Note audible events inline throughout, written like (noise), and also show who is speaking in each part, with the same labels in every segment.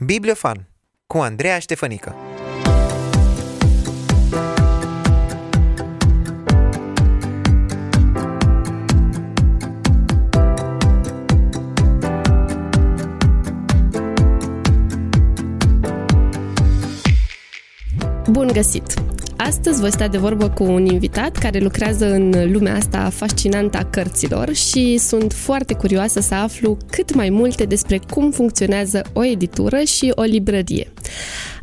Speaker 1: Bibliofan cu Andreea Ștefănică
Speaker 2: Bun găsit! Astăzi voi sta de vorbă cu un invitat care lucrează în lumea asta fascinantă a cărților și sunt foarte curioasă să aflu cât mai multe despre cum funcționează o editură și o librărie.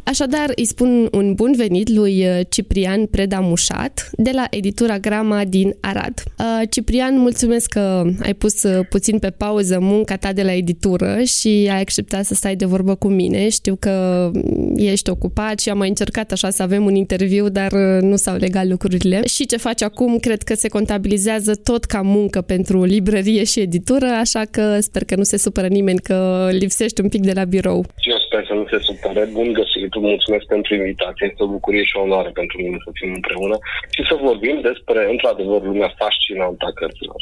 Speaker 2: Așadar, îi spun un bun venit lui uh, Ciprian Preda Mușat, de la editura Grama din Arad. Uh, Ciprian, mulțumesc că ai pus uh, puțin pe pauză munca ta de la editură și ai acceptat să stai de vorbă cu mine. Știu că ești ocupat și am mai încercat așa să avem un interviu, dar nu s-au legat lucrurile. Și ce faci acum, cred că se contabilizează tot ca muncă pentru librărie și editură, așa că sper că nu se supără nimeni că lipsești un pic de la birou.
Speaker 3: Eu sper să nu se supere. Bun găsit! mulțumesc pentru invitație. Este o bucurie și o onoare pentru mine să fim împreună și să vorbim despre, într-adevăr, lumea fascinantă a cărților.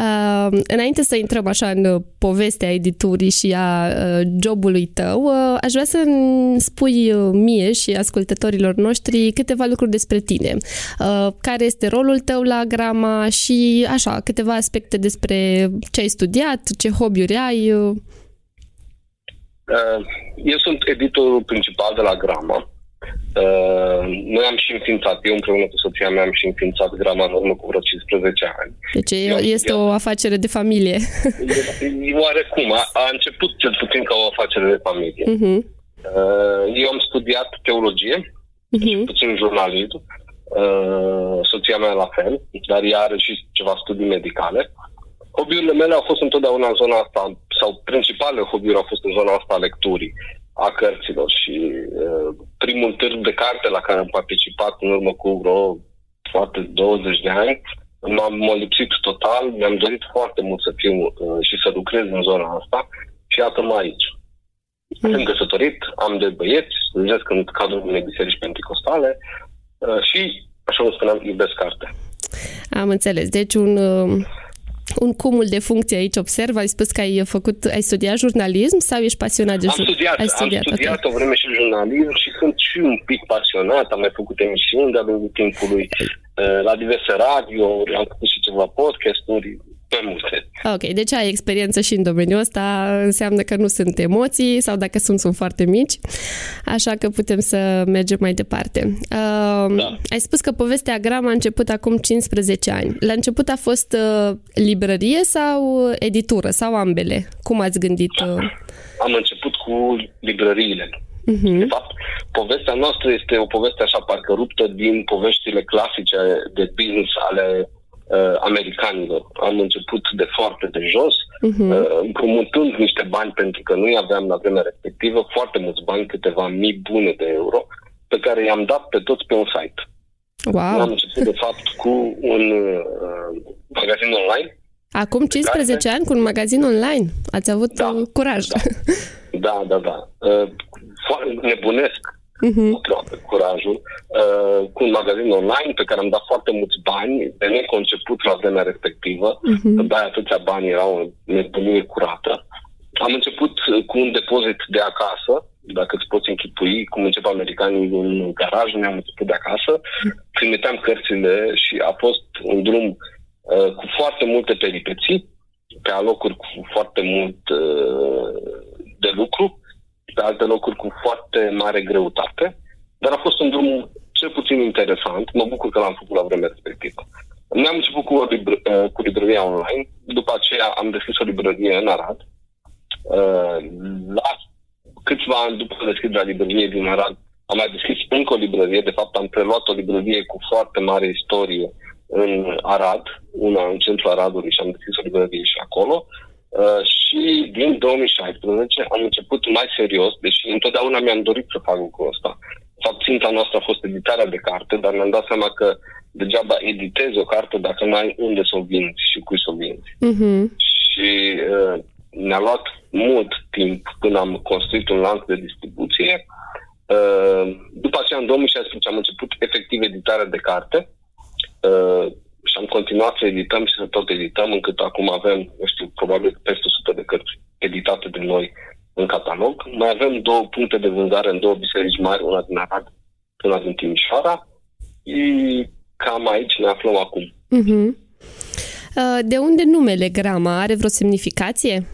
Speaker 2: Uh, înainte să intrăm așa în povestea editurii și a uh, jobului tău, uh, aș vrea să spui uh, mie și ascultătorilor noștri câteva lucruri despre tine. Uh, care este rolul tău la Grama și așa, câteva aspecte despre ce ai studiat, ce hobby-uri ai. Uh.
Speaker 3: Uh, eu sunt editorul principal de la Grama. Uh, noi am și înființat, eu împreună cu soția mea am și înființat Grama în urmă cu vreo 15 ani.
Speaker 2: Deci eu, este o afacere de familie.
Speaker 3: Oarecum, a, a început cel puțin ca o afacere de familie. Uh-huh. Eu am studiat teologie, uh-huh. puțin jurnalism, soția mea la fel, dar ea are și ceva studii medicale. Hobby-urile mele au fost întotdeauna în zona asta, sau principalele hobby-uri au fost în zona asta a lecturii, a cărților și uh, primul târg de carte la care am participat în urmă cu vreo poate 20 de ani, m-am molipsit total, mi-am dorit foarte mult să fiu uh, și să lucrez în zona asta și iată-mă aici. Mm. Sunt căsătorit, am de băieți, slujesc în cadrul unei biserici pentecostale uh, și, așa cum spuneam, iubesc carte.
Speaker 2: Am înțeles. Deci un uh un cumul de funcții aici observ. Ai spus că ai făcut, ai studiat jurnalism sau ești pasionat de
Speaker 3: jurnalism? Am studiat, ai studiat, am studiat okay. o vreme și jurnalism și sunt și un pic pasionat. Am mai făcut emisiuni de-a lungul timpului uh, la diverse radio, am făcut și ceva podcasturi pe multe.
Speaker 2: Ok, deci ai experiență și în domeniul ăsta, înseamnă că nu sunt emoții sau dacă sunt, sunt foarte mici, așa că putem să mergem mai departe. Uh, da. Ai spus că povestea Gram a început acum 15 ani. La început a fost uh, librărie sau editură sau ambele? Cum ați gândit? Uh...
Speaker 3: Am început cu librăriile. Uh-huh. De fapt, povestea noastră este o poveste așa parcă ruptă din poveștile clasice de business ale uh, americanilor. Am început de foarte de jos, uh-huh. uh, împrumutând niște bani pentru că nu aveam la vremea respectivă foarte mulți bani, câteva mii bune de euro, pe care i-am dat pe toți pe un site.
Speaker 2: Wow.
Speaker 3: Am început, de fapt, cu un uh, magazin online.
Speaker 2: Acum 15 care... ani cu un magazin online? Ați avut da, uh, curaj.
Speaker 3: Da, (laughs) da, da. da. Uh, nebunesc uh-huh. aproape curajul, uh, cu un magazin online pe care am dat foarte mulți bani, de neconceput la vremea respectivă, uh-huh. să dai atâția bani, era o nebunie curată. Am început cu un depozit de acasă, dacă îți poți închipui cum încep americanii în garaj, ne-am început de acasă, trimiteam cărțile și a fost un drum uh, cu foarte multe peripeții, pe alocuri cu foarte mult uh, de lucru, pe alte locuri cu foarte mare greutate, dar a fost un drum cel puțin interesant. Mă bucur că l-am făcut la vremea respectivă. Ne-am început cu, o libr- uh, cu librăria online, după aceea am deschis o librărie în Arad. Uh, la câțiva ani după deschiderea librăriei din Arad, am mai deschis încă o librărie, de fapt am preluat o librărie cu foarte mare istorie în Arad, una în centrul Aradului și am deschis o librărie și acolo. Uh, și din 2016 am început mai serios, deși întotdeauna mi-am dorit să fac lucrul ăsta. De fapt, ținta noastră a fost editarea de carte, dar mi-am dat seama că degeaba editezi o carte dacă nu ai unde să o vinzi și cui să o vinzi. Uh-huh. Și uh, ne-a luat mult timp până am construit un lanț de distribuție. Uh, după aceea, în 2016, am început efectiv editarea de carte. Uh, și am continuat să edităm și să tot edităm, încât acum avem, nu știu, probabil peste 100 de cărți editate de noi în catalog. Mai avem două puncte de vânzare în două biserici mari, una din Arad, una din Timișoara. Și cam aici ne aflăm acum.
Speaker 2: Uh-huh. De unde numele Grama? Are vreo semnificație?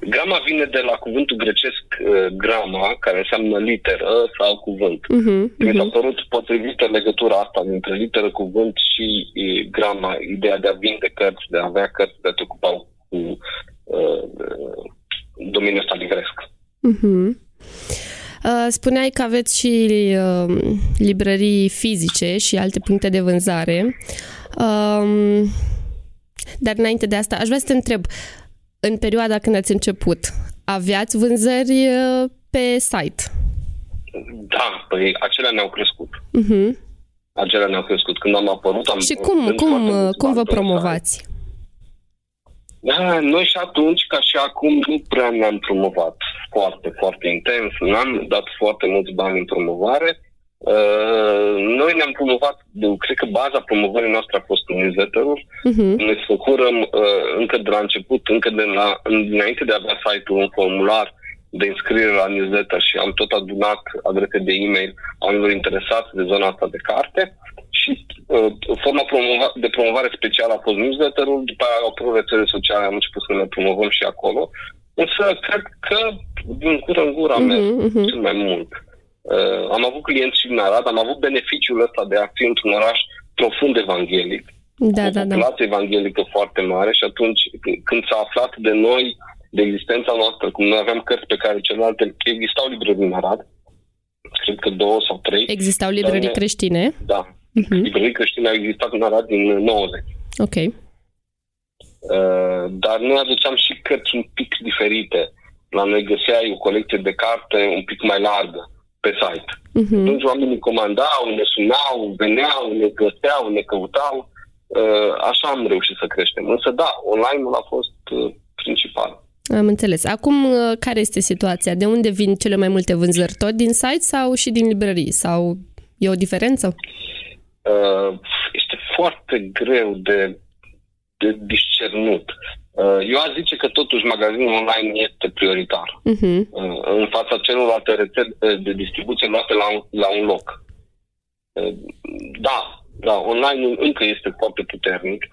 Speaker 3: Grama vine de la cuvântul grecesc uh, grama, care înseamnă literă sau cuvânt. Uh-huh, uh-huh. Mi s-a părut potrivită legătura asta dintre literă, cuvânt și e, grama, ideea de a vinde cărți, de a avea cărți, de a te ocupa cu uh, domeniul ăsta livresc. Uh-huh.
Speaker 2: Uh, spuneai că aveți și uh, librării fizice și alte puncte de vânzare. Uh, dar înainte de asta, aș vrea să te întreb, în perioada când ați început, aveați vânzări uh, pe site?
Speaker 3: Da, păi acelea ne-au crescut. Uh-huh. Acelea ne-au crescut. Când am apărut, am...
Speaker 2: Și cum, cum, uh, cum vă promovați?
Speaker 3: Da, noi și atunci, ca și acum, nu prea ne-am promovat foarte, foarte intens. N-am dat foarte mulți bani în promovare. Uh, noi ne-am promovat, cred că baza promovării noastre a fost newsletter-ul. Uh-huh. Ne făcurăm uh, încă de la început, încă de la, înainte de a avea site-ul, un formular de înscriere la newsletter și am tot adunat adrese de e-mail a oamenilor interesați de zona asta de carte și uh, forma promova- de promovare specială a fost newsletter-ul, după aia au apărut rețele sociale, am început să ne promovăm și acolo. Însă cred că din gură în gură am mers uh-huh. cel mai mult. Uh, am avut clienți și din Arad, am avut beneficiul ăsta de a fi într-un oraș profund evanghelic,
Speaker 2: da,
Speaker 3: o
Speaker 2: da, da.
Speaker 3: populație evanghelică foarte mare și atunci când s-a aflat de noi, de existența noastră, cum noi aveam cărți pe care celelalte, existau librării în Arad, cred că două sau trei.
Speaker 2: Existau librării ne... creștine?
Speaker 3: Da. Uh-huh. Librării creștine au existat în Arad din 90.
Speaker 2: Ok. Uh,
Speaker 3: dar noi aduceam și cărți un pic diferite. La noi găseai o colecție de carte un pic mai largă pe site. Uh-huh. Atunci oamenii comandau, ne sunau, veneau, ne găseau, ne căutau. Uh, așa am reușit să creștem. Însă da, online-ul a fost uh, principal.
Speaker 2: Am înțeles. Acum, uh, care este situația? De unde vin cele mai multe vânzări? Tot din site sau și din librării? Sau e o diferență?
Speaker 3: Este foarte greu de, de discernut. Uh, eu aș zice că totuși magazinul online este prioritar. Uh-huh. În fața celorlalte rețele de distribuție luate la un, la un loc. Uh, da, da, online încă este foarte puternic.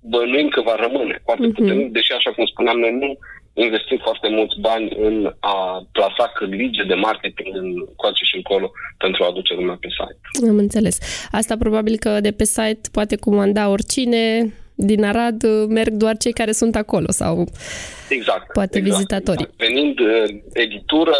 Speaker 3: Bănuim că va rămâne foarte uh-huh. puternic, deși, așa cum spuneam, noi nu investim foarte mulți bani în a plasa cârlige de marketing în coace și încolo pentru a aduce lumea pe site.
Speaker 2: Am înțeles. Asta probabil că de pe site poate comanda oricine, din Arad uh, merg doar cei care sunt acolo sau
Speaker 3: exact,
Speaker 2: poate
Speaker 3: exact,
Speaker 2: vizitatorii.
Speaker 3: Exact. Venind uh, editură,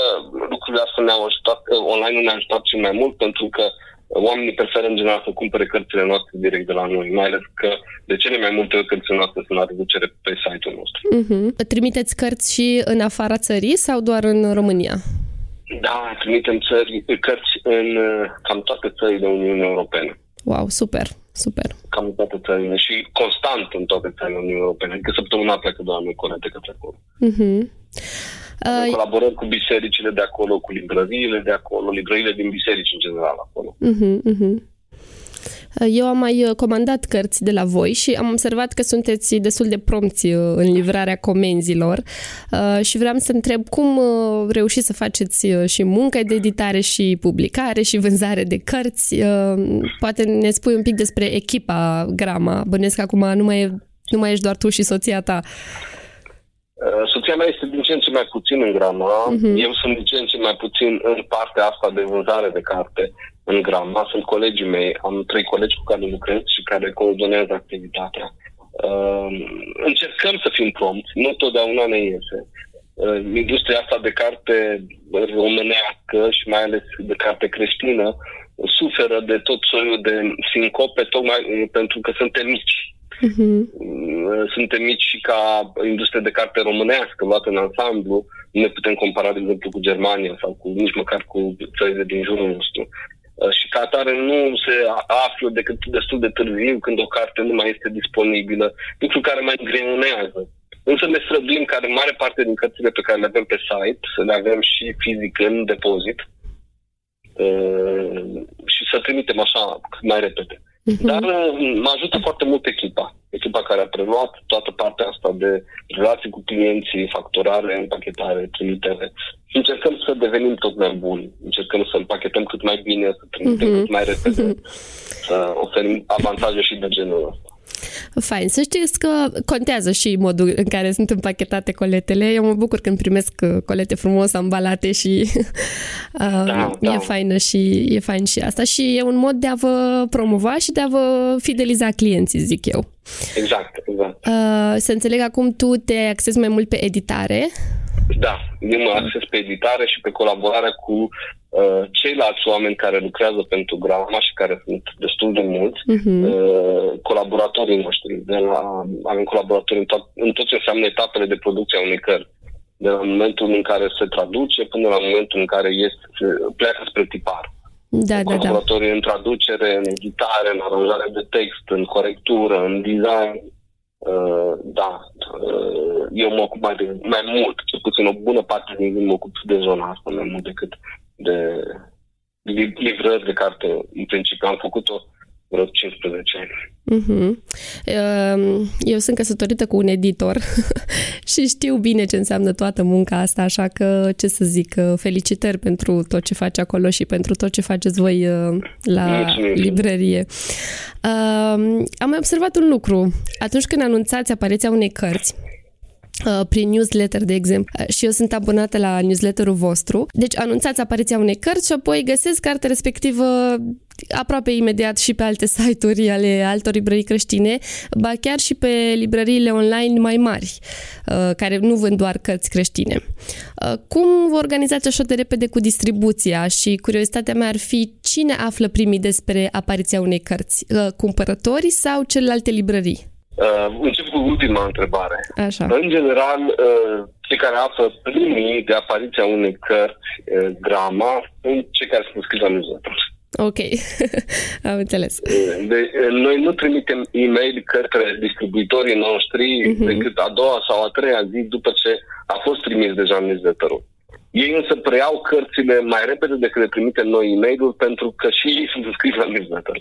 Speaker 3: lucrurile astea ne-au ajutat, uh, online ne-a ajutat cel mai mult pentru că oamenii preferă în general să cumpere cărțile noastre direct de la noi, mai ales că de cele mai multe cărțile noastre sunt la reducere pe site-ul nostru.
Speaker 2: Uh-huh. Trimiteți cărți și în afara țării sau doar în România?
Speaker 3: Da, trimitem țări, cărți în cam toate țările Uniunii Europene.
Speaker 2: Wow, super! Super.
Speaker 3: Cam în toate țările și constant în toate țările Uniunii Europene. Adică săptămâna pleacă doamne curente către acolo. Uh-huh. Uh, colaborăm cu bisericile de acolo, cu librăriile de acolo, librăriile din biserici în general acolo. Uh-huh, uh-huh.
Speaker 2: Eu am mai uh, comandat cărți de la voi și am observat că sunteți destul de prompți uh, în livrarea comenzilor uh, și vreau să întreb cum reușiți să faceți și muncă de editare și publicare și vânzare de cărți. Poate ne spui un pic despre echipa Grama. Bănesc că acum nu mai, e, nu mai ești doar tu și soția ta.
Speaker 3: Soția mea este din ce în ce mai puțin în grama, uh-huh. eu sunt din ce în ce mai puțin în partea asta de vânzare de carte în Grama, sunt colegii mei, am trei colegi cu care lucrez și care coordonează activitatea. Uh, încercăm să fim prompți, nu totdeauna ne iese. Uh, industria asta de carte românească și mai ales de carte creștină suferă de tot soiul de sincope tocmai pentru că suntem mici. Uh-huh. Suntem mici și ca industrie de carte românească, luată în ansamblu, nu ne putem compara, de exemplu, cu Germania sau cu nici măcar cu țările din jurul nostru. Uh, și ca atare nu se află decât destul de târziu când o carte nu mai este disponibilă, lucru care mai îngreunează. Însă ne străduim care mare parte din cărțile pe care le avem pe site, să le avem și fizic în depozit uh, și să trimitem așa cât mai repede. Uh-huh. Dar uh, mă ajută foarte mult echipa. Echipa care a preluat toată partea asta de relații cu clienții, facturare, împachetare, trimitere. Și încercăm să devenim tot mai buni. Încercăm să împachetăm cât mai bine, să trimitem uh-huh. cât mai repede, (laughs) să oferim avantaje și de genul ăsta.
Speaker 2: Fain. Să știți că contează și modul în care sunt împachetate coletele. Eu mă bucur când primesc uh, colete frumos ambalate și (laughs) uh, da, da. e faină și e fain și asta. Și e un mod de a vă promova și de a vă fideliza clienții, zic eu.
Speaker 3: Exact, exact. Uh,
Speaker 2: să înțeleg acum tu te axezi mai mult pe editare.
Speaker 3: Da, eu mă acces pe editare și pe colaborare cu uh, ceilalți oameni care lucrează pentru Grama și care sunt destul de mulți, uh-huh. uh, colaboratorii noștri. De la, avem colaboratori în, to- în tot ce înseamnă etapele de producție a unei cărți. De la momentul în care se traduce până la momentul în care este, pleacă spre tipar.
Speaker 2: Da, da, da.
Speaker 3: colaboratorii da. în traducere, în editare, în aranjare de text, în corectură, în design, Uh, da, uh, eu mă ocup mai, de, mai mult, cel puțin o bună parte din zi mă ocup de zona asta mai mult decât de livrări de carte. În principiu am făcut-o vreo 15 ani.
Speaker 2: Uh-huh. Eu sunt căsătorită cu un editor (laughs) și știu bine ce înseamnă toată munca asta, așa că, ce să zic, felicitări pentru tot ce faci acolo și pentru tot ce faceți voi uh, la Mulțumim. librărie. Am mai observat un lucru. Atunci când anunțați apariția unei cărți, Uh, prin newsletter, de exemplu. Uh, și eu sunt abonată la newsletterul vostru. Deci anunțați apariția unei cărți și apoi găsesc cartea respectivă aproape imediat și pe alte site-uri ale altor librării creștine, ba chiar și pe librăriile online mai mari, uh, care nu vând doar cărți creștine. Cum vă organizați așa de repede cu distribuția și curiozitatea mea ar fi cine află primii despre apariția unei cărți? Cumpărătorii sau celelalte librării?
Speaker 3: Uh, încep cu ultima întrebare.
Speaker 2: Așa.
Speaker 3: În general, uh, cei care află primii de apariția unei cărți uh, drama sunt cei care sunt scris la newsletter.
Speaker 2: Ok, (laughs) am înțeles.
Speaker 3: Uh, de, uh, noi nu trimitem e-mail către distribuitorii noștri uh-huh. decât a doua sau a treia zi după ce a fost trimis deja newsletterul. Ei însă preiau cărțile mai repede decât le trimite noi e mail pentru că și ei sunt înscriși la newsletter.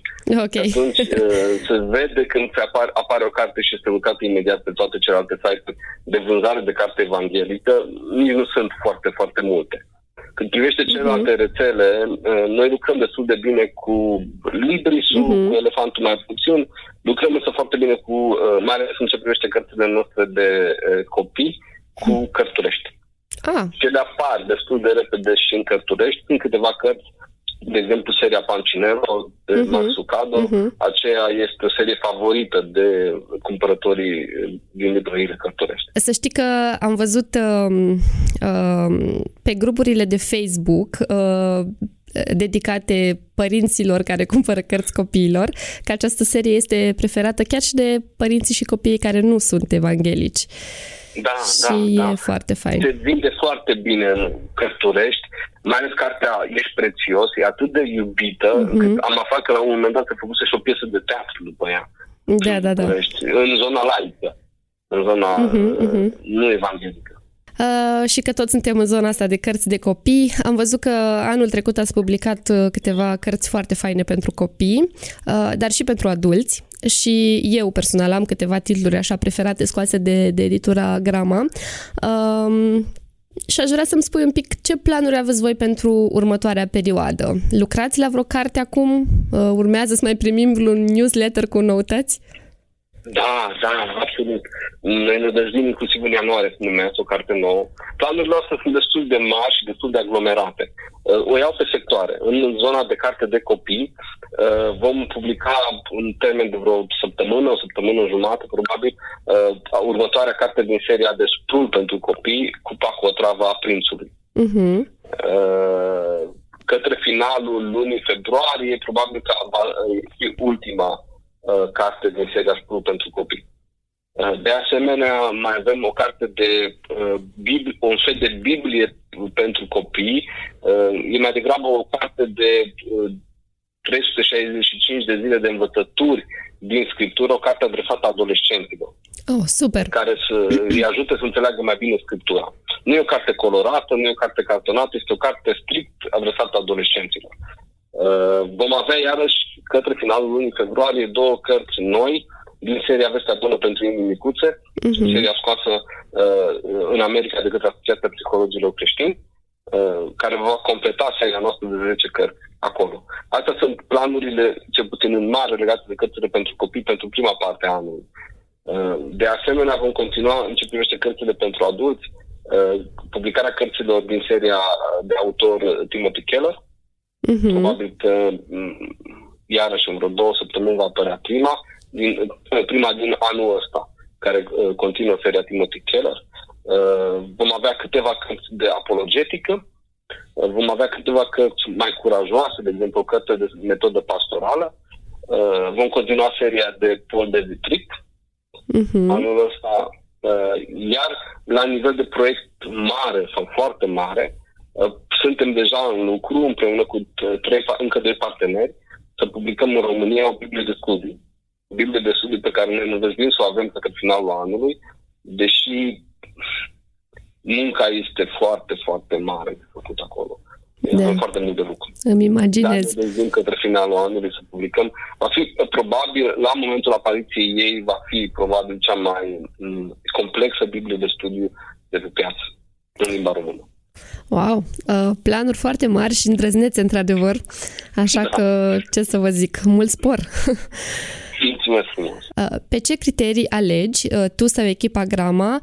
Speaker 2: Okay.
Speaker 3: Atunci uh, (laughs) se vede când se apare, apare o carte și este lucrată imediat pe toate celelalte site-uri de vânzare de carte evanghelică, nici nu sunt foarte, foarte multe. Când privește mhm. celelalte uh-huh. rețele, uh, noi lucrăm destul de bine cu Librisul, uh-huh. cu Elefantul mai puțin, lucrăm însă foarte bine cu, uh, mai ales în ce privește cărțile noastre de copii, cu Cărturești.
Speaker 2: Ah.
Speaker 3: le apar destul de repede și în Cărturești. Sunt câteva cărți, de exemplu seria Pancinero de uh-huh. Matsucado. Uh-huh. Aceea este o serie favorită de cumpărătorii din librăriile Cărturești.
Speaker 2: Să știi că am văzut uh, uh, pe grupurile de Facebook uh, dedicate părinților care cumpără cărți copiilor, că această serie este preferată chiar și de părinții și copiii care nu sunt evanghelici.
Speaker 3: Da,
Speaker 2: și
Speaker 3: da,
Speaker 2: e da. foarte fain.
Speaker 3: Se vinde foarte bine în Cărturești, mai ales cartea Ești prețios, e atât de iubită, uh-huh. încât am aflat că la un moment dat se făcuse și o piesă de teatru după ea.
Speaker 2: Da, da, da.
Speaker 3: În zona laică, în zona uh-huh, uh-huh. nu evanghelică.
Speaker 2: Uh, și că toți suntem în zona asta de cărți de copii. Am văzut că anul trecut ați publicat uh, câteva cărți foarte faine pentru copii, uh, dar și pentru adulți. Și eu personal am câteva titluri așa preferate scoase de, de editura Grama. Uh, și aș vrea să-mi spui un pic ce planuri aveți voi pentru următoarea perioadă. Lucrați la vreo carte acum? Uh, urmează să mai primim un newsletter cu noutăți?
Speaker 3: Da, da, absolut. Noi ne dăjdim inclusiv în ianuarie să numească o carte nouă. Planurile noastre sunt destul de mari și destul de aglomerate. Uh, o iau pe sectoare. În zona de carte de copii uh, vom publica în termen de vreo săptămână, o săptămână jumătate, probabil, uh, următoarea carte din seria de sprul pentru copii, Cupa cu o travă a prințului. Uh-huh. Către finalul lunii februarie, probabil că va fi ultima uh, carte din seria Spru pentru copii. Uh, de asemenea, mai avem o carte de uh, Bibli, un fel de Biblie pentru copii. Uh, e mai degrabă o carte de uh, 365 de zile de învățături din scriptură, o carte adresată adolescenților.
Speaker 2: Oh, super!
Speaker 3: Care să (clears throat) îi ajute să înțeleagă mai bine scriptura. Nu e o carte colorată, nu e o carte cartonată, este o carte strict adresată adolescenților. Uh, vom avea iarăși către finalul lunii februarie două cărți noi din seria Vestea Bună pentru Inimi Micuțe, uh-huh. seria scoasă uh, în America de către Asociația Psihologilor Creștini, uh, care va completa seria noastră de 10 cărți acolo. Astea sunt planurile, ce puțin în mare, legate de cărțile pentru copii pentru prima parte a anului. Uh, de asemenea, vom continua în ce privește cărțile pentru adulți, uh, publicarea cărților din seria de autor Timothy Keller. Uh-huh. Probabil că mm, iarăși în vreo două săptămâni va apărea prima, din, uh, prima din anul ăsta, care continuă seria Timothy Keller. Vom avea câteva cărți de apologetică, vom avea câteva cărți mai curajoase, de exemplu, cărți de metodă pastorală. Vom continua seria de Paul David Tripp, uh-huh. anul ăsta. Uh, iar la nivel de proiect mare sau foarte mare, uh, suntem deja în lucru împreună cu trei, încă doi parteneri să publicăm în România o Biblie de studii. Biblie de studii pe care ne învățuim să o avem către finalul anului, deși munca este foarte, foarte mare de făcut acolo. Da. Avem foarte mult de lucru.
Speaker 2: Îmi imaginez.
Speaker 3: Dacă ne către finalul anului să publicăm, va fi probabil, la momentul apariției ei, va fi probabil cea mai mm, complexă Biblie de studiu de pe piață, în limba română.
Speaker 2: Wow, uh, planuri foarte mari și îndrăznețe, într-adevăr. Așa da. că, ce să vă zic, mult spor.
Speaker 3: Mulțumesc frumos. (laughs)
Speaker 2: Uh, pe ce criterii alegi uh, tu sau echipa Grama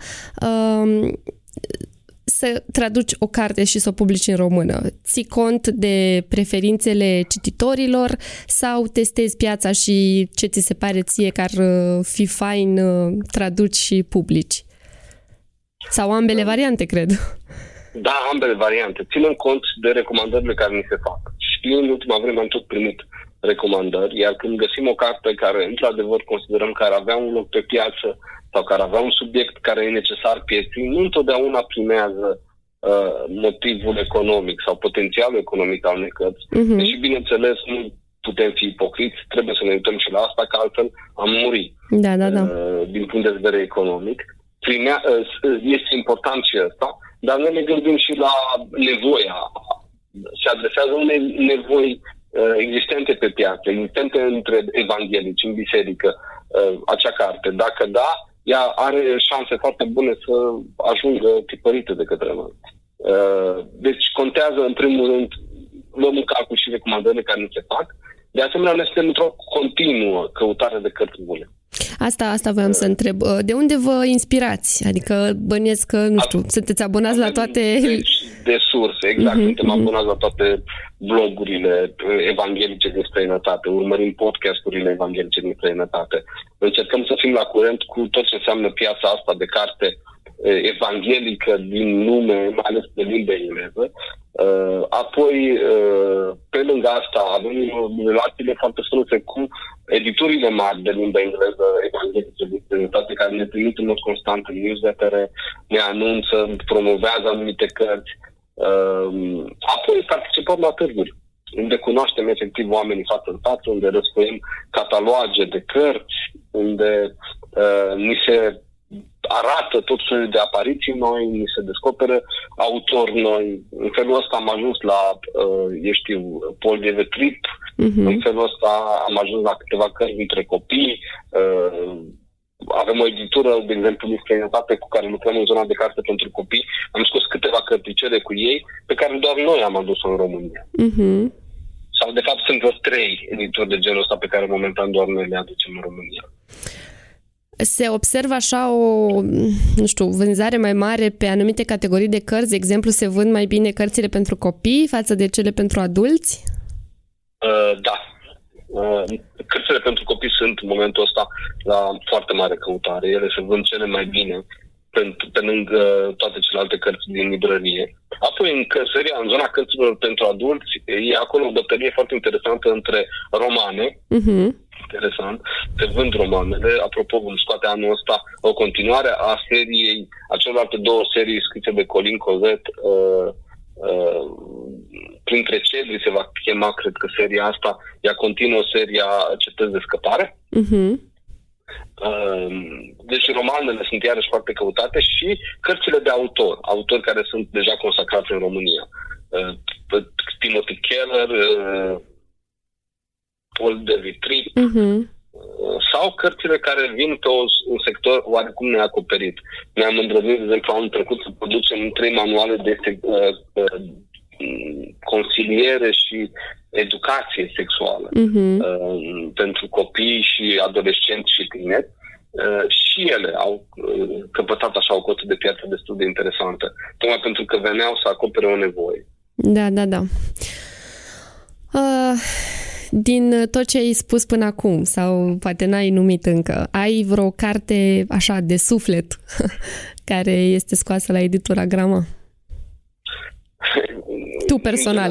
Speaker 2: să traduci o carte și să o publici în română? Ții cont de preferințele cititorilor sau testezi piața și ce ți se pare ție că ar uh, fi fain uh, traduci și publici? Sau ambele da. variante, cred.
Speaker 3: Da, ambele variante. Ținând cont de recomandările care ni se fac. Și în ultima vreme am tot primit recomandări, iar când găsim o carte care, într-adevăr, considerăm că ar avea un loc pe piață sau care avea un subiect care e necesar pieții, nu întotdeauna primează uh, motivul economic sau potențialul economic al unei cărți. Uh-huh. Deși, bineînțeles, nu putem fi ipocriți, trebuie să ne uităm și la asta, că altfel am murit
Speaker 2: da, da, da.
Speaker 3: Uh, din punct de vedere economic. Primea, uh, este important și asta, dar noi ne gândim și la nevoia. Se adresează unei nevoi uh, existente pe piață, existente între evanghelici, în biserică, uh, acea carte. Dacă da, ea are șanse foarte bune să ajungă tipărită de către noi. Uh, deci contează, în primul rând, luăm în calcul și recomandările care nu se fac. De asemenea, ne suntem într-o continuă căutare de cărți bune.
Speaker 2: Asta, asta voiam să întreb. Uh, de unde vă inspirați? Adică bănuiesc că, nu știu, sunteți abonați la toate...
Speaker 3: Deci de surse, exact. Uh-huh, Suntem uh-huh. abonați la toate blogurile uh, evanghelice din străinătate, urmărim podcasturile evanghelice din străinătate. Încercăm să fim la curent cu tot ce înseamnă piața asta de carte uh, evanghelică din lume, mai ales de limba engleză. Uh, apoi, uh, pe lângă asta, avem relațiile foarte strânse cu editurile mari de limba engleză evanghelice din străinătate, care ne trimit în mod constant în newsletter, ne anunță, promovează anumite cărți. Uh, apoi participăm la târguri unde cunoaștem efectiv oamenii față în față, unde răsfoim cataloage de cărți, unde uh, ni se arată tot felul de apariții noi, ni se descoperă autori noi. În felul ăsta am ajuns la, uh, eu știu, Paul de Trip, uh-huh. în felul ăsta am ajuns la câteva cărți între copii, uh, avem o editură, de exemplu, din străinătate cu care lucrăm în zona de carte pentru copii. Am scos câteva cărticele cu ei, pe care doar noi am adus în România. Uh-huh. Sau, de fapt, sunt vreo trei edituri de genul ăsta pe care momentan doar noi le aducem în România
Speaker 2: se observă așa o, nu știu, vânzare mai mare pe anumite categorii de cărți? De exemplu, se vând mai bine cărțile pentru copii față de cele pentru adulți?
Speaker 3: Uh, da. Uh, cărțile pentru copii sunt în momentul ăsta la foarte mare căutare. Ele se vând cele mai bine pentru, pe lângă toate celelalte cărți din librărie. Apoi, în căsăria, în zona cărților pentru adulți, e acolo o bătălie foarte interesantă între romane, uh-huh interesant. Se vând romanele. Apropo, vom scoate anul ăsta o continuare a seriei, a celorlalte două serii scrise de Colin Cozet, uh, uh, printre cedri se va chema, cred că seria asta, ea continuă seria Cetăți de scăpare. Uh-huh. Uh, deci romanele sunt iarăși foarte căutate și cărțile de autor, autori care sunt deja consacrați în România. Uh, Timothy Keller, uh, fol de vitrin, uh-huh sau cărțile care vin pe o, un sector oarecum neacoperit. Ne-am îndrăznit, de exemplu, anul trecut să producem trei manuale de uh, uh, consiliere și educație sexuală uh-huh. uh, pentru copii și adolescenți și tineri. Uh, și ele au uh, căpătat așa o cotă de piață destul de interesantă, tocmai pentru că veneau să acopere o nevoie.
Speaker 2: Da, da, da. Uh, din tot ce ai spus până acum, sau poate n-ai numit încă, ai vreo carte așa de suflet (laughs) care este scoasă la editura Grama? tu personal.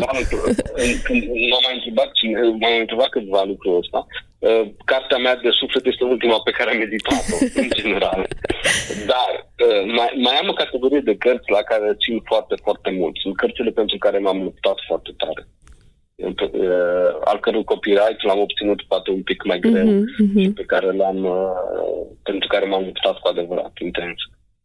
Speaker 3: M-am mai întrebat, m-am întrebat câteva lucruri ăsta. Uh, cartea mea de suflet este ultima pe care am editat-o, (laughs) în general. Dar uh, mai, mai am o categorie de cărți la care țin foarte, foarte mult. Sunt cărțile pentru care m-am luptat foarte tare. Uh, al cărui copyright l-am obținut poate un pic mai greu uh-huh, uh-huh. și pe care l-am, pentru care m-am luptat cu adevărat intens.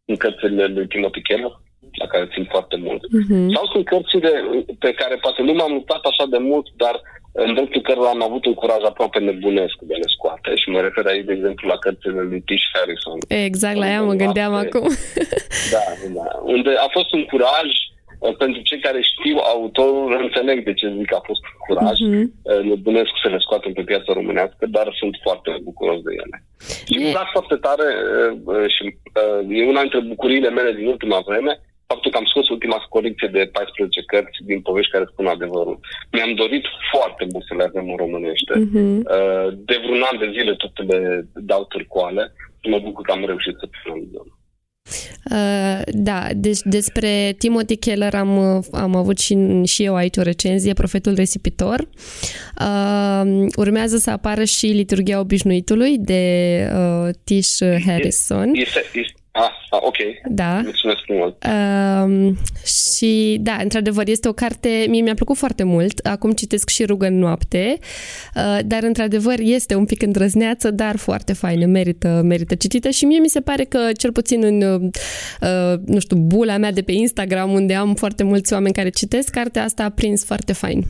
Speaker 3: În cărțile lui Timothy Keller, la care țin foarte mult. Uh-huh. Sau sunt cărțile pe care poate nu m-am luptat așa de mult, dar în dreptul cărora am avut un curaj aproape nebunesc de a le scoate. Și mă refer aici, de exemplu, la cărțile lui Tish Harrison.
Speaker 2: Exact, la ea mă gândeam acum.
Speaker 3: da, da. Unde a fost un curaj uh, pentru cei care știu autorul, înțeleg de ce zic că a fost curaj. Uh-huh. Nebunesc să le scoatem pe piața românească, dar sunt foarte bucuros de ele. Și îmi plac foarte tare uh, și e una dintre bucuriile mele din ultima vreme, faptul că am scos ultima colecție de 14 cărți din povești care spun adevărul. Mi-am dorit foarte mult să le avem în românește. Uh-huh. De vreun an de zile tot le dau târcoale și mă bucur că am reușit să finalizăm.
Speaker 2: Uh, da, deci despre Timothy Keller am, am avut și, și eu aici o recenzie, Profetul Resipitor. Uh, urmează să apară și Liturgia Obișnuitului de uh, Tish Harrison.
Speaker 3: Este, este, Ah, ah, ok.
Speaker 2: Da.
Speaker 3: Mulțumesc frumos.
Speaker 2: Uh, și da, într-adevăr, este o carte, mie mi-a plăcut foarte mult. Acum citesc și Rugă în noapte, uh, dar într-adevăr este un pic îndrăzneață, dar foarte faină, merită, merită citită și mie mi se pare că, cel puțin în, uh, nu știu, bula mea de pe Instagram, unde am foarte mulți oameni care citesc, cartea asta a prins foarte fain.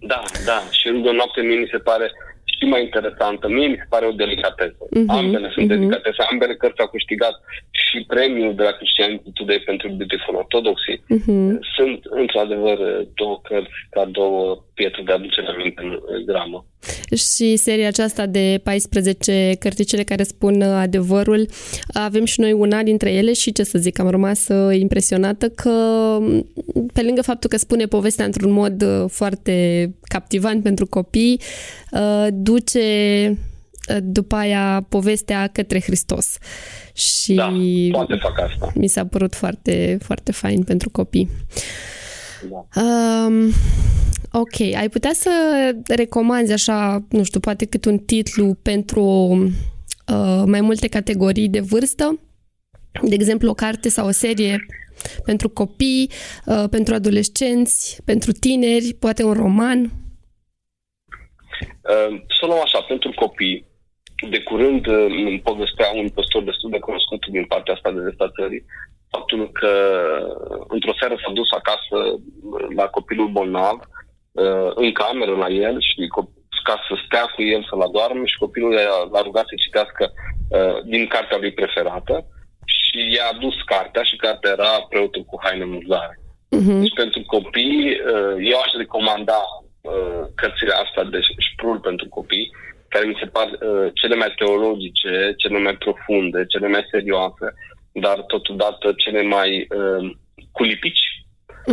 Speaker 3: Da, da, și Rugă în noapte mie mi se pare și mai interesantă. Mie mi se pare o delicatesă. Uh-huh, ambele sunt uh-huh. delicatese. Ambele cărți au câștigat și premiul de la Christianity Today pentru Beautiful Orthodoxy. Uh-huh. Sunt, într-adevăr, două cărți ca două pietre de aducere aminte în gramă.
Speaker 2: Și seria aceasta de 14 cărticele care spun adevărul, avem și noi una dintre ele și ce să zic, am rămas uh, impresionată că pe lângă faptul că spune povestea într-un mod uh, foarte captivant pentru copii, uh, duce după aia povestea către Hristos. Și
Speaker 3: da, poate fac asta.
Speaker 2: Mi s-a părut foarte, foarte fain pentru copii. Da. Um, ok, ai putea să recomanzi așa, nu știu, poate cât un titlu pentru uh, mai multe categorii de vârstă? De exemplu, o carte sau o serie pentru copii, uh, pentru adolescenți, pentru tineri, poate un roman? Uh,
Speaker 3: să luăm așa, pentru copii, de curând uh, îmi povestea un păstor destul de cunoscut din partea asta de vestat țării, faptul că într-o seară s-a dus acasă la copilul bolnav, uh, în cameră la el și ca să stea cu el să-l adoarmă și copilul l-a rugat să citească uh, din cartea lui preferată și i-a adus cartea și cartea era preotul cu haine muzare. Uh-huh. Deci pentru copii, eu aș recomanda cărțile astea de șprul pentru copii, care mi se par uh, cele mai teologice, cele mai profunde, cele mai serioase, dar totodată cele mai uh, culipici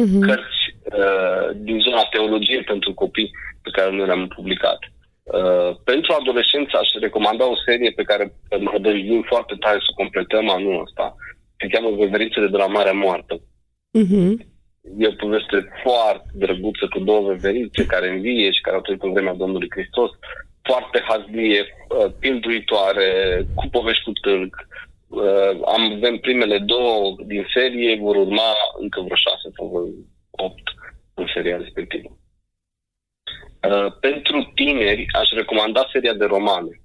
Speaker 3: uh-huh. cărți uh, din zona teologie pentru copii pe care nu le-am publicat. Uh, pentru adolescenți aș recomanda o serie pe care mă dăjduim foarte tare să completăm anul ăsta. Se cheamă Veverițele de la Marea Moartă. Uh-huh. E o poveste foarte drăguță cu două veverițe care învie și care au trăit în vremea Domnului Hristos foarte hazlie, uh, pilduitoare, cu povești cu tâlc. Uh, am avem primele două din serie, vor urma încă vreo șase sau vreo opt în seria respectivă. Uh, pentru tineri aș recomanda seria de romane.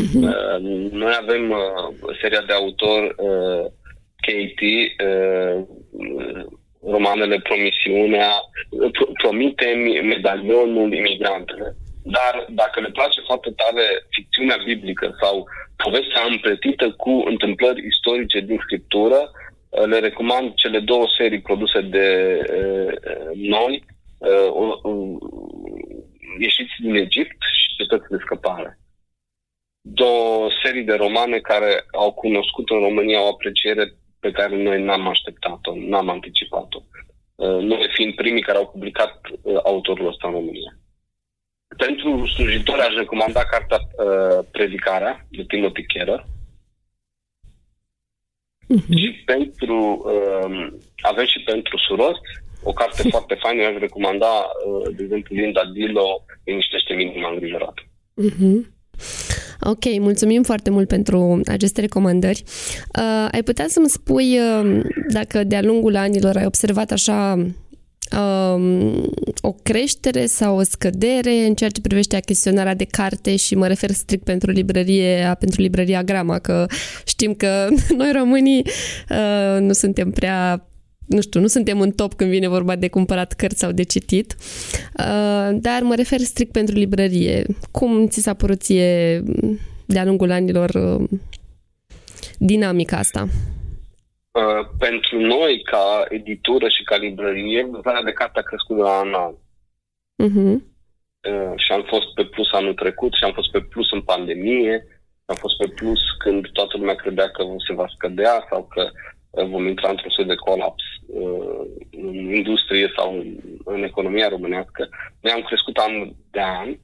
Speaker 3: Uh-huh. Noi avem uh, seria de autor uh, Katie, uh, romanele Promisiunea, Promitem, Medalionul, Imigrantele dar dacă le place foarte tare ficțiunea biblică sau povestea împletită cu întâmplări istorice din scriptură, uh, le recomand cele două serii produse de uh, noi, uh, Ieșiți din Egipt și Cetăți de Scăpare. Două serii de romane care au cunoscut în România o apreciere pe care noi n-am așteptat-o, n-am anticipat-o. Noi fiind primii care au publicat autorul ăsta în România. Pentru slujitori aș recomanda cartea uh, Predicarea de Timothy Keller. Uh-huh. Și pentru, uh, avem și pentru surori, o carte (laughs) foarte faină, aș recomanda, uh, de exemplu, Linda Dilo, Liniștește minima îngrijorată.
Speaker 2: Uh-huh. Ok, mulțumim foarte mult pentru aceste recomandări. Uh, ai putea să-mi spui uh, dacă de-a lungul anilor ai observat așa um, o creștere sau o scădere în ceea ce privește achiziționarea de carte și mă refer strict pentru librărie, pentru librăria Grama, că știm că (laughs) noi românii uh, nu suntem prea nu știu, nu suntem în top când vine vorba de cumpărat cărți sau de citit, uh, dar mă refer strict pentru librărie. Cum ți s-a părut ție de-a lungul anilor uh, dinamica asta?
Speaker 3: Uh, pentru noi, ca editură și ca librărie, vânzarea de carte a crescut de la an an. Uh-huh. Uh, și am fost pe plus anul trecut și am fost pe plus în pandemie, am fost pe plus când toată lumea credea că se va scădea sau că uh, vom intra într-un soi de colaps uh, în industrie sau în, în economia românească. Noi am crescut an de an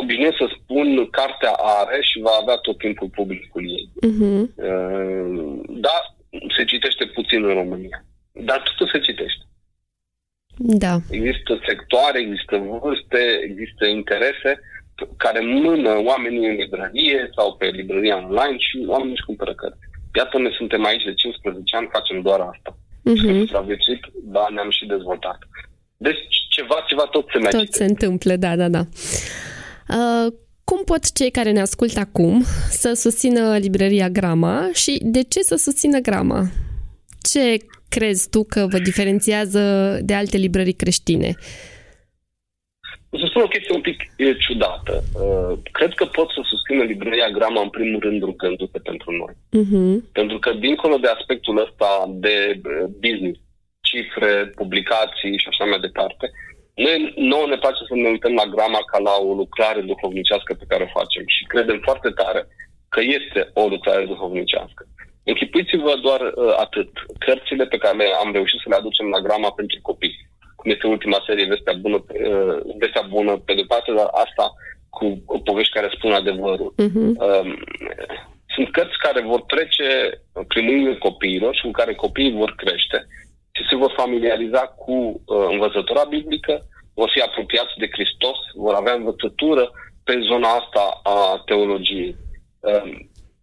Speaker 3: obișnuiesc să spun, cartea are și va avea tot timpul publicul ei. Uh-huh. Da, se citește puțin în România, dar totul se citește.
Speaker 2: Da.
Speaker 3: Există sectoare, există vârste, există interese care mână oamenii în librărie sau pe librăria online și oamenii își cumpără cărți. Iată, noi suntem aici de 15 ani, facem doar asta. Uh-huh. Și dar ne-am și dezvoltat. Deci ceva, ceva tot se merge.
Speaker 2: Tot se întâmplă, da, da, da. Uh, cum pot cei care ne ascultă acum să susțină librăria Grama și de ce să susțină Grama? Ce crezi tu că vă diferențiază de alte librării creștine?
Speaker 3: O să spun o chestie un pic e ciudată. Uh, cred că pot să susțină librăria Grama în primul rând rugându-se pentru noi. Uh-huh. Pentru că dincolo de aspectul ăsta de uh, business, cifre, publicații și așa mai departe. Noi, nouă ne place să ne uităm la grama ca la o lucrare duhovnicească pe care o facem și credem foarte tare că este o lucrare duhovnicească. Închipuiți-vă doar uh, atât. Cărțile pe care am reușit să le aducem la grama pentru copii, cum este ultima serie, Vestea Bună, uh, Vestea Bună pe de parte, dar asta cu povești care spun adevărul. Uh-huh. Uh, sunt cărți care vor trece prin mâinile copiilor și cu care copiii vor crește și se vor familiariza cu uh, învățătura biblică, vor fi apropiați de Hristos, vor avea învățătură pe zona asta a teologiei. Uh,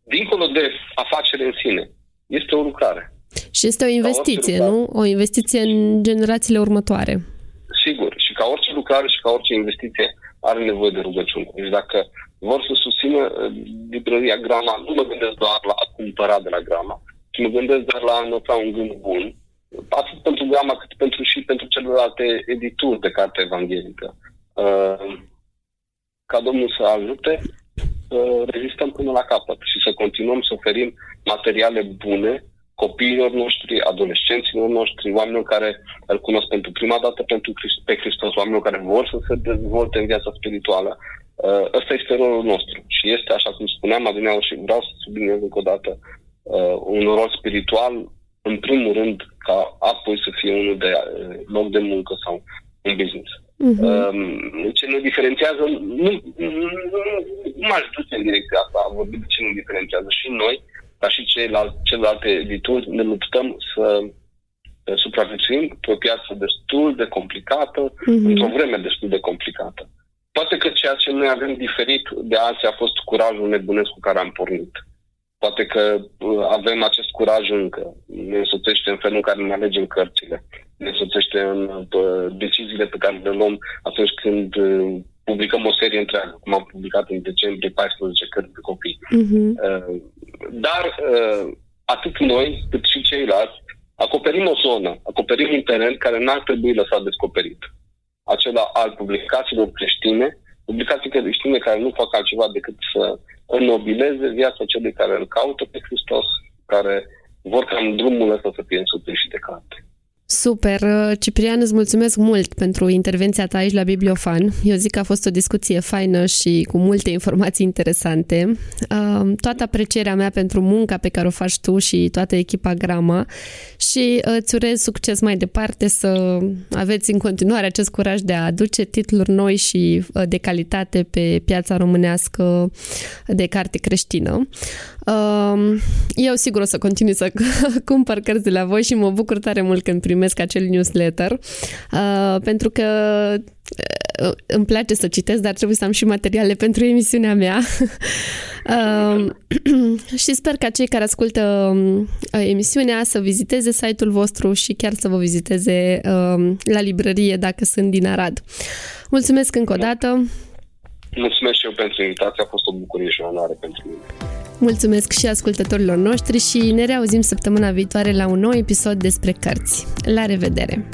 Speaker 3: dincolo de afacere în sine, este o lucrare.
Speaker 2: Și este o investiție, nu? O investiție în generațiile următoare.
Speaker 3: Sigur. Și ca orice lucrare și ca orice investiție are nevoie de rugăciune. Deci dacă vor să susțină uh, librăria Grama, nu mă gândesc doar la a cumpăra de la Grama, ci mă gândesc doar la a nota un gând bun atât pentru Grama cât pentru și pentru celelalte edituri de carte evanghelică. Uh, ca Domnul să ajute să rezistăm până la capăt și să continuăm să oferim materiale bune copiilor noștri, adolescenților noștri, oamenilor care îl cunosc pentru prima dată pentru pe Hristos, oamenilor care vor să se dezvolte în viața spirituală. Uh, ăsta este rolul nostru și este, așa cum spuneam, adineaur și vreau să subliniez încă o dată, uh, un rol spiritual în primul rând, ca apoi să fie unul de eh, loc de muncă sau un business. Uh-huh. Ce ne diferențiază, nu, nu, nu m-aș duce în direcția asta, a vorbit de ce ne diferențiază și noi, ca și ceilalți, celelalte edituri, ne luptăm să eh, supraviețuim pe o piață destul de complicată, uh-huh. într-o vreme destul de complicată. Poate că ceea ce noi avem diferit de alții a fost curajul nebunesc cu care am pornit. Poate că uh, avem acest curaj încă. Ne însoțește în felul în care ne alegem cărțile. Ne însoțește în uh, deciziile pe care le luăm atunci când uh, publicăm o serie întreagă, cum am publicat în decembrie 14 cărți de copii. Uh-huh. Dar atât noi, cât și ceilalți, acoperim o zonă, acoperim un teren care n-ar trebui lăsat descoperit. acela al publicațiilor creștine, publicații creștine care nu fac altceva decât să înnobileze viața celui care îl caută pe Hristos, care vor ca în drumul ăsta să fie însuțit și de carte.
Speaker 2: Super! Ciprian, îți mulțumesc mult pentru intervenția ta aici la Bibliofan. Eu zic că a fost o discuție faină și cu multe informații interesante. Toată aprecierea mea pentru munca pe care o faci tu și toată echipa Grama și uh, îți urez succes mai departe să aveți în continuare acest curaj de a aduce titluri noi și uh, de calitate pe piața românească de carte creștină. Eu sigur o să continui să (laughs) cumpăr cărți de la voi și mă bucur tare mult când primesc acel newsletter, uh, pentru că uh, îmi place să citesc, dar trebuie să am și materiale pentru emisiunea mea. (laughs) (clears throat) și sper ca cei care ascultă um, emisiunea să viziteze site-ul vostru și chiar să vă viziteze um, la librărie dacă sunt din Arad. Mulțumesc încă o dată!
Speaker 3: Mulțumesc și eu pentru invitație, a fost o bucurie și o onoare pentru mine.
Speaker 2: Mulțumesc și ascultătorilor noștri și ne reauzim săptămâna viitoare la un nou episod despre cărți. La revedere!